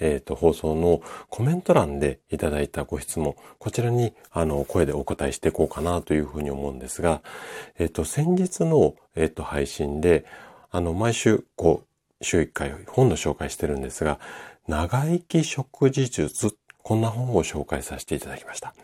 えっ、ー、と、放送のコメント欄でいただいたご質問、こちらに、あの、声でお答えしていこうかなというふうに思うんですが、えっ、ー、と、先日の、えっ、ー、と、配信で、あの、毎週、こう、週1回本の紹介してるんですが、長生き食事術、こんな本を紹介させていただきました。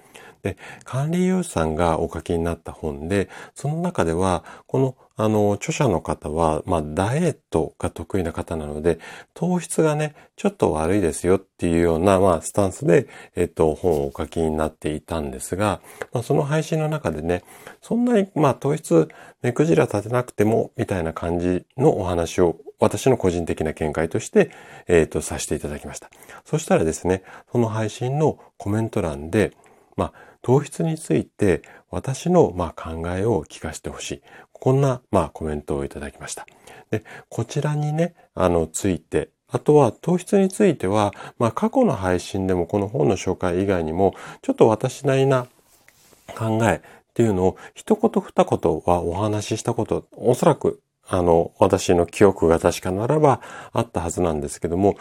で、管理栄養士さんがお書きになった本で、その中では、この、あの、著者の方は、まあ、ダイエットが得意な方なので、糖質がね、ちょっと悪いですよっていうような、まあ、スタンスで、えっと、本をお書きになっていたんですが、まあ、その配信の中でね、そんなに、まあ、糖質、目くじら立てなくても、みたいな感じのお話を私の個人的な見解として、えっ、と、させていただきました。そしたらですね、その配信のコメント欄で、まあ、糖質について私のま考えを聞かせてほしい。こんなまコメントをいただきました。で、こちらにね、あの、ついて、あとは糖質については、まあ過去の配信でもこの本の紹介以外にも、ちょっと私なりな考えっていうのを一言二言はお話ししたこと、おそらくあの、私の記憶が確かならばあったはずなんですけども、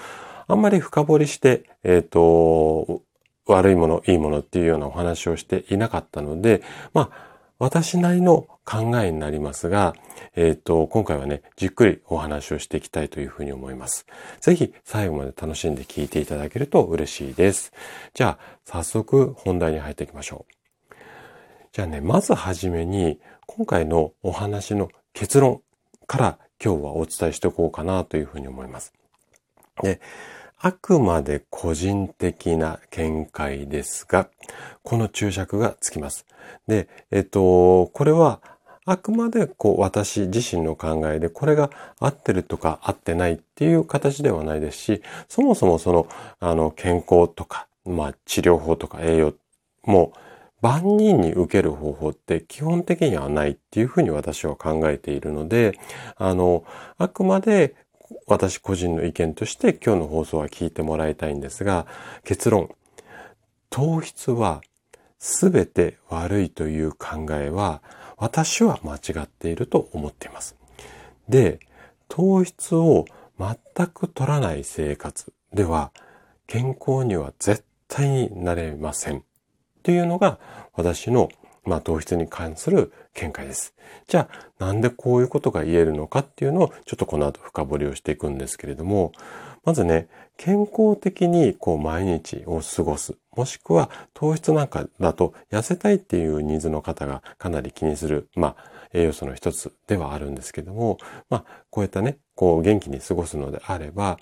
あんまり深掘りして、えっ、ー、と、悪いもの、いいものっていうようなお話をしていなかったので、まあ、私なりの考えになりますが、えっ、ー、と、今回はね、じっくりお話をしていきたいというふうに思います。ぜひ最後まで楽しんで聞いていただけると嬉しいです。じゃあ、早速本題に入っていきましょう。じゃあね、まずはじめに、今回のお話の結論から今日はお伝えしておこうかなというふうに思います。で、あくまで個人的な見解ですが、この注釈がつきます。で、えっと、これはあくまでこう私自身の考えでこれが合ってるとか合ってないっていう形ではないですし、そもそもそのあの健康とか、まあ治療法とか栄養も万人に受ける方法って基本的にはないっていうふうに私は考えているので、あの、あくまで私個人の意見として今日の放送は聞いてもらいたいんですが、結論。糖質は全て悪いという考えは私は間違っていると思っています。で、糖質を全く取らない生活では健康には絶対になれません。っていうのが私のまあ、糖質に関する見解です。じゃあ、なんでこういうことが言えるのかっていうのを、ちょっとこの後深掘りをしていくんですけれども、まずね、健康的にこう毎日を過ごす。もしくは糖質なんかだと痩せたいっていうニーズの方がかなり気にする、まあ、栄養素の一つではあるんですけども、まあ、こういったね、こう元気に過ごすのであれば、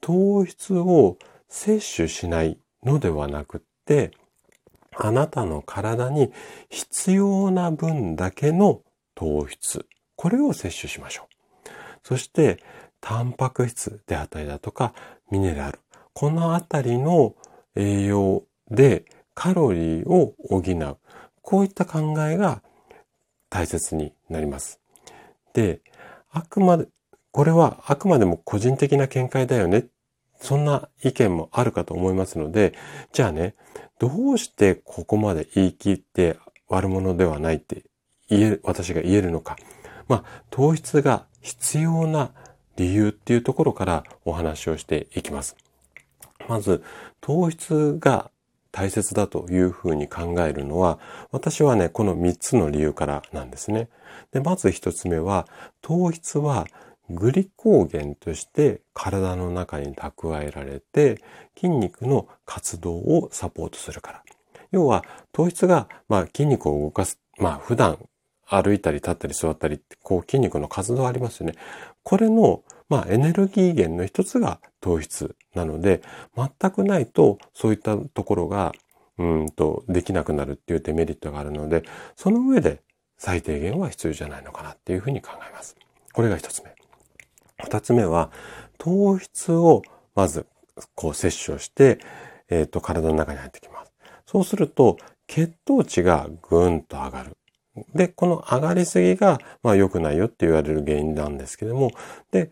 糖質を摂取しないのではなくって、あなたの体に必要な分だけの糖質、これを摂取しましょう。そして、タンパク質であったりだとか、ミネラル、このあたりの栄養でカロリーを補う。こういった考えが大切になります。で、あくまで、これはあくまでも個人的な見解だよね。そんな意見もあるかと思いますので、じゃあね、どうしてここまで言い切って悪者ではないって言える、私が言えるのか。まあ、糖質が必要な理由っていうところからお話をしていきます。まず、糖質が大切だというふうに考えるのは、私はね、この3つの理由からなんですね。で、まず1つ目は、糖質はグリコーゲンとして体の中に蓄えられて筋肉の活動をサポートするから。要は糖質が、まあ、筋肉を動かす、まあ普段歩いたり立ったり座ったりこう筋肉の活動ありますよね。これの、まあ、エネルギー源の一つが糖質なので全くないとそういったところがうんとできなくなるっていうデメリットがあるのでその上で最低限は必要じゃないのかなっていうふうに考えます。これが一つ目。二つ目は、糖質をまずこう摂取をして、えっ、ー、と、体の中に入ってきます。そうすると、血糖値がぐんと上がる。で、この上がりすぎが、まあ良くないよって言われる原因なんですけども、で、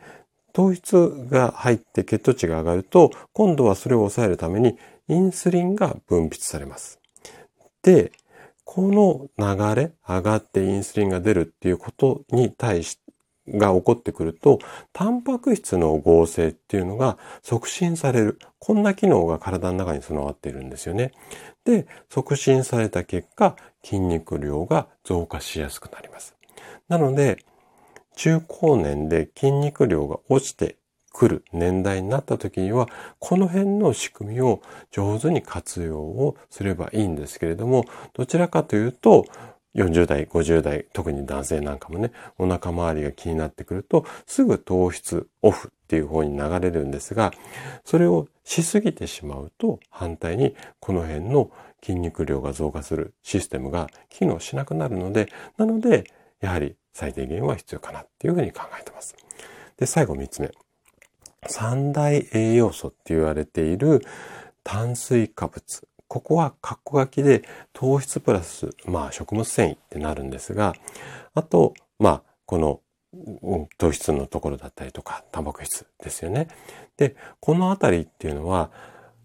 糖質が入って血糖値が上がると、今度はそれを抑えるためにインスリンが分泌されます。で、この流れ、上がってインスリンが出るっていうことに対して、が起こってくると、タンパク質の合成っていうのが促進される。こんな機能が体の中に備わっているんですよね。で、促進された結果、筋肉量が増加しやすくなります。なので、中高年で筋肉量が落ちてくる年代になった時には、この辺の仕組みを上手に活用をすればいいんですけれども、どちらかというと、40代、50代、特に男性なんかもね、お腹周りが気になってくると、すぐ糖質オフっていう方に流れるんですが、それをしすぎてしまうと、反対にこの辺の筋肉量が増加するシステムが機能しなくなるので、なので、やはり最低限は必要かなっていうふうに考えてます。で、最後3つ目。三大栄養素って言われている炭水化物。ここは括弧書きで糖質プラス、まあ食物繊維ってなるんですが、あと、まあこの糖質のところだったりとか、タンパク質ですよね。で、このあたりっていうのは、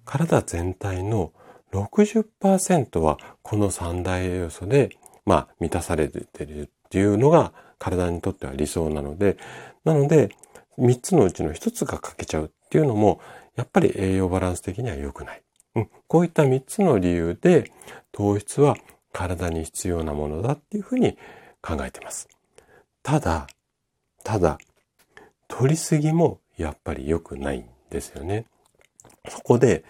体全体の60%はこの三大栄養素で、まあ満たされているっていうのが体にとっては理想なので、なので、3つのうちの1つが欠けちゃうっていうのも、やっぱり栄養バランス的には良くない。うん、こういった3つの理由で、糖質は体に必要なものだっていうふうに考えてます。ただ、ただ、取りすぎもやっぱり良くないんですよね。そこで、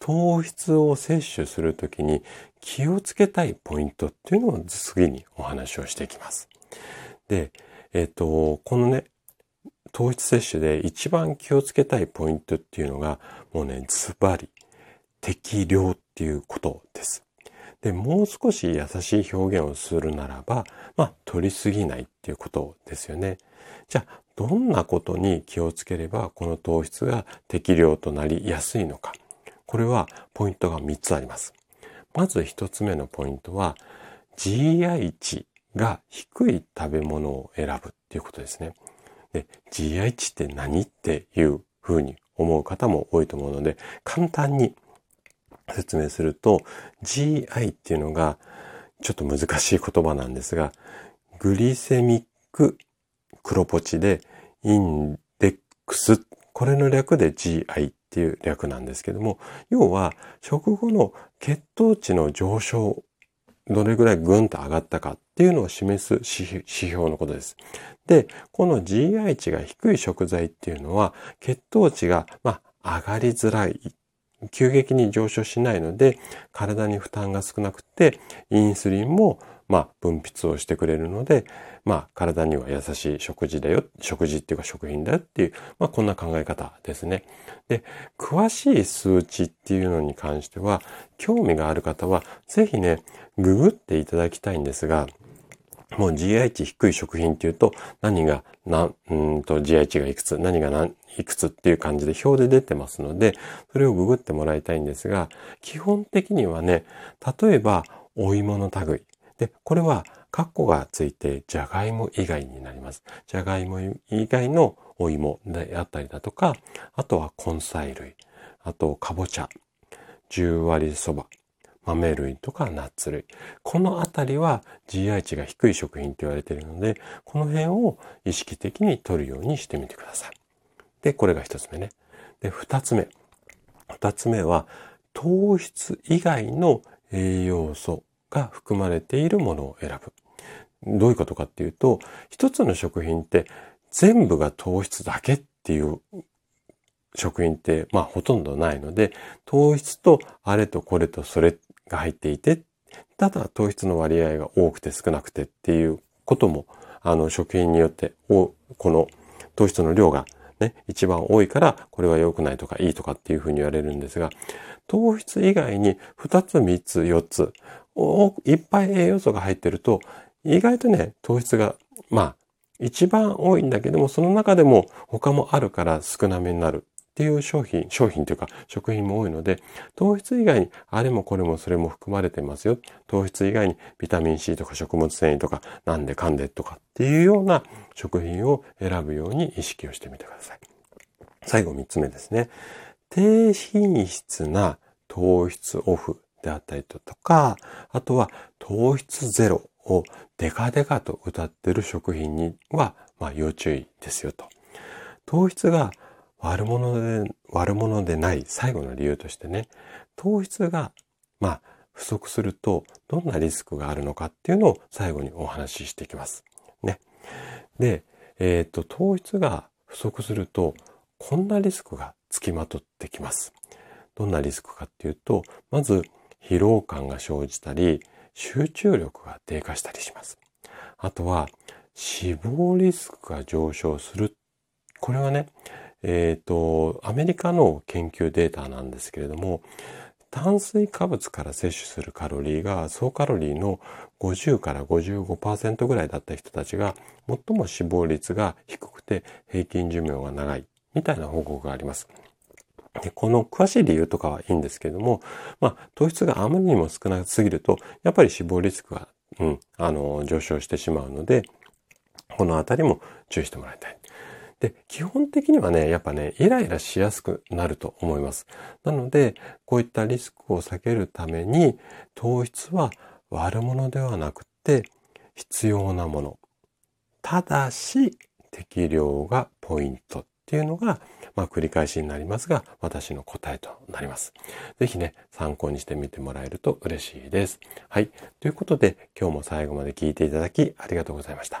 糖質を摂取するときに気をつけたいポイントっていうのを次にお話をしていきます。で、えっ、ー、と、このね、糖質摂取で一番気をつけたいポイントっていうのが、もうね、ズバリ、適量っていうことです。で、もう少し優しい表現をするならば、まあ、取りすぎないっていうことですよね。じゃあ、どんなことに気をつければ、この糖質が適量となりやすいのか。これは、ポイントが3つあります。まず1つ目のポイントは、GI 値が低い食べ物を選ぶっていうことですね。で、GI 値って何っていうふうに思う方も多いと思うので、簡単に説明すると、GI っていうのがちょっと難しい言葉なんですが、グリセミッククロポチでインデックス、これの略で GI っていう略なんですけども、要は食後の血糖値の上昇、どれぐらいぐんと上がったかっていうのを示す指標のことです。で、この GI 値が低い食材っていうのは血糖値が、まあ、上がりづらい急激に上昇しないので、体に負担が少なくて、インスリンも、まあ、分泌をしてくれるので、まあ、体には優しい食事だよ、食事っていうか食品だよっていう、まあ、こんな考え方ですね。で、詳しい数値っていうのに関しては、興味がある方は、ぜひね、ググっていただきたいんですが、もう GI 値低い食品っていうと、何が、な、うんと GI 値がいくつ、何が何、いくつっていう感じで表で出てますので、それをググってもらいたいんですが、基本的にはね、例えば、お芋の類。で、これは、カッコがついて、じゃがいも以外になります。じゃがいも以外のお芋であったりだとか、あとは根菜類、あと、かぼちゃ、十割そば、豆類とかナッツ類。このあたりは GI 値が低い食品と言われているので、この辺を意識的に取るようにしてみてください。で、これが一つ目ね。で、二つ目。二つ目は、糖質以外の栄養素が含まれているものを選ぶ。どういうことかっていうと、一つの食品って全部が糖質だけっていう食品って、まあほとんどないので、糖質とあれとこれとそれっが入っていて、ただ糖質の割合が多くて少なくてっていうことも、あの食品によって、この糖質の量がね、一番多いからこれは良くないとかいいとかっていうふうに言われるんですが、糖質以外に2つ3つ4つ、いっぱい栄養素が入ってると、意外とね、糖質が、まあ、一番多いんだけども、その中でも他もあるから少なめになる。っていう商品、商品というか食品も多いので、糖質以外にあれもこれもそれも含まれてますよ。糖質以外にビタミン C とか食物繊維とかなんでかんでとかっていうような食品を選ぶように意識をしてみてください。最後3つ目ですね。低品質な糖質オフであったりだとか、あとは糖質ゼロをデカデカと歌ってる食品には、まあ要注意ですよと。糖質が悪者で、悪者でない最後の理由としてね、糖質が、まあ、不足するとどんなリスクがあるのかっていうのを最後にお話ししていきます。ね。で、えっ、ー、と、糖質が不足すると、こんなリスクがつきまとってきます。どんなリスクかっていうと、まず疲労感が生じたり、集中力が低下したりします。あとは、死亡リスクが上昇する。これはね、えっ、ー、と、アメリカの研究データなんですけれども、炭水化物から摂取するカロリーが総カロリーの50から55%ぐらいだった人たちが最も死亡率が低くて平均寿命が長いみたいな報告があります。でこの詳しい理由とかはいいんですけれども、まあ、糖質があまりにも少なすぎると、やっぱり死亡リスクが、うん、あの、上昇してしまうので、このあたりも注意してもらいたい。で、基本的にはね、やっぱね、イライラしやすくなると思います。なので、こういったリスクを避けるために、糖質は悪者ではなくて、必要なもの。ただし、適量がポイントっていうのが、まあ、繰り返しになりますが、私の答えとなります。ぜひね、参考にしてみてもらえると嬉しいです。はい。ということで、今日も最後まで聞いていただきありがとうございました。